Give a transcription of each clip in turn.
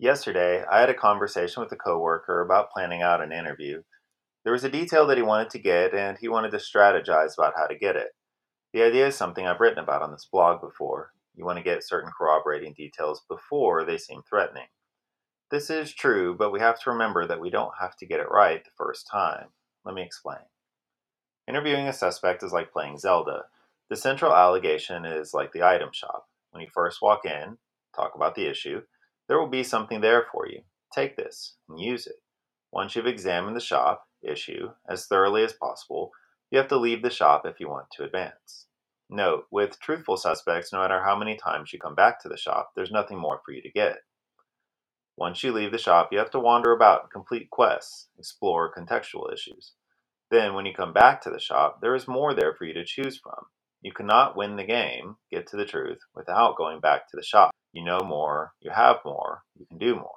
Yesterday, I had a conversation with a coworker about planning out an interview. There was a detail that he wanted to get, and he wanted to strategize about how to get it. The idea is something I've written about on this blog before. You want to get certain corroborating details before they seem threatening. This is true, but we have to remember that we don't have to get it right the first time. Let me explain. Interviewing a suspect is like playing Zelda. The central allegation is like the item shop. When you first walk in, talk about the issue, there will be something there for you. Take this and use it. Once you've examined the shop issue as thoroughly as possible, you have to leave the shop if you want to advance. Note, with truthful suspects, no matter how many times you come back to the shop, there's nothing more for you to get. Once you leave the shop, you have to wander about complete quests, explore contextual issues. Then, when you come back to the shop, there is more there for you to choose from. You cannot win the game, get to the truth, without going back to the shop. You know more, you have more, you can do more.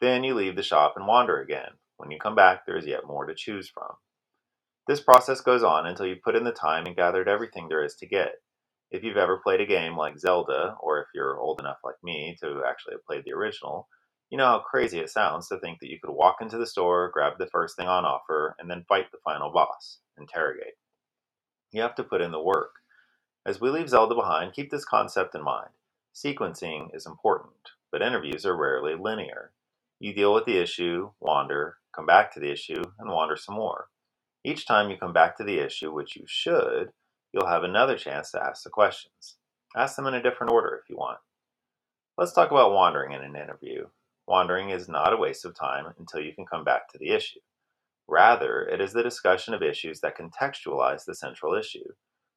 Then you leave the shop and wander again. When you come back, there is yet more to choose from. This process goes on until you've put in the time and gathered everything there is to get. If you've ever played a game like Zelda, or if you're old enough like me to actually have played the original, you know how crazy it sounds to think that you could walk into the store, grab the first thing on offer, and then fight the final boss, interrogate. You have to put in the work. As we leave Zelda behind, keep this concept in mind. Sequencing is important, but interviews are rarely linear. You deal with the issue, wander, come back to the issue, and wander some more. Each time you come back to the issue, which you should, you'll have another chance to ask the questions. Ask them in a different order if you want. Let's talk about wandering in an interview. Wandering is not a waste of time until you can come back to the issue. Rather, it is the discussion of issues that contextualize the central issue.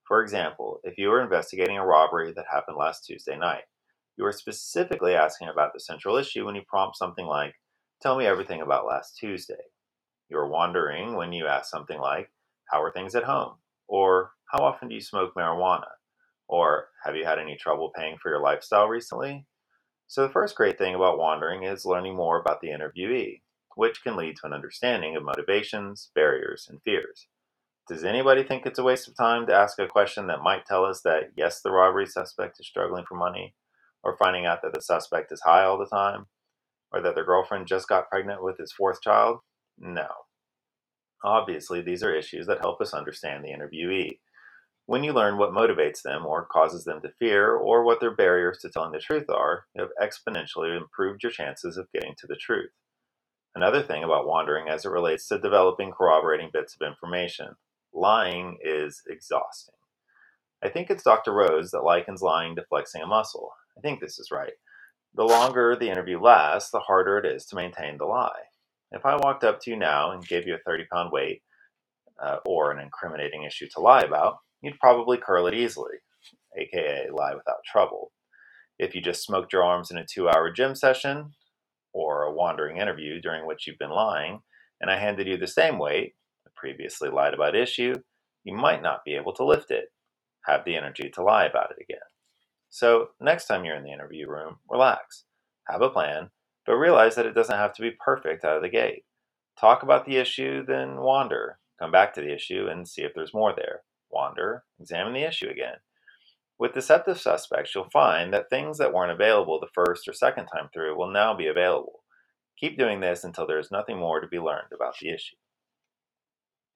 For example, if you are investigating a robbery that happened last Tuesday night, you are specifically asking about the central issue when you prompt something like, Tell me everything about last Tuesday. You are wondering when you ask something like, How are things at home? Or How often do you smoke marijuana? Or Have you had any trouble paying for your lifestyle recently? So, the first great thing about wandering is learning more about the interviewee, which can lead to an understanding of motivations, barriers, and fears. Does anybody think it's a waste of time to ask a question that might tell us that, yes, the robbery suspect is struggling for money, or finding out that the suspect is high all the time, or that their girlfriend just got pregnant with his fourth child? No. Obviously, these are issues that help us understand the interviewee. When you learn what motivates them or causes them to fear, or what their barriers to telling the truth are, you have exponentially improved your chances of getting to the truth. Another thing about wandering as it relates to developing corroborating bits of information lying is exhausting. I think it's Dr. Rose that likens lying to flexing a muscle. I think this is right. The longer the interview lasts, the harder it is to maintain the lie. If I walked up to you now and gave you a 30 pound weight uh, or an incriminating issue to lie about, you'd probably curl it easily, aka lie without trouble. If you just smoked your arms in a two hour gym session or a wandering interview during which you've been lying, and I handed you the same weight, previously lied about issue, you might not be able to lift it, have the energy to lie about it again. So, next time you're in the interview room, relax, have a plan, but realize that it doesn't have to be perfect out of the gate. Talk about the issue, then wander. Come back to the issue and see if there's more there. Wander, examine the issue again. With deceptive suspects, you'll find that things that weren't available the first or second time through will now be available. Keep doing this until there is nothing more to be learned about the issue.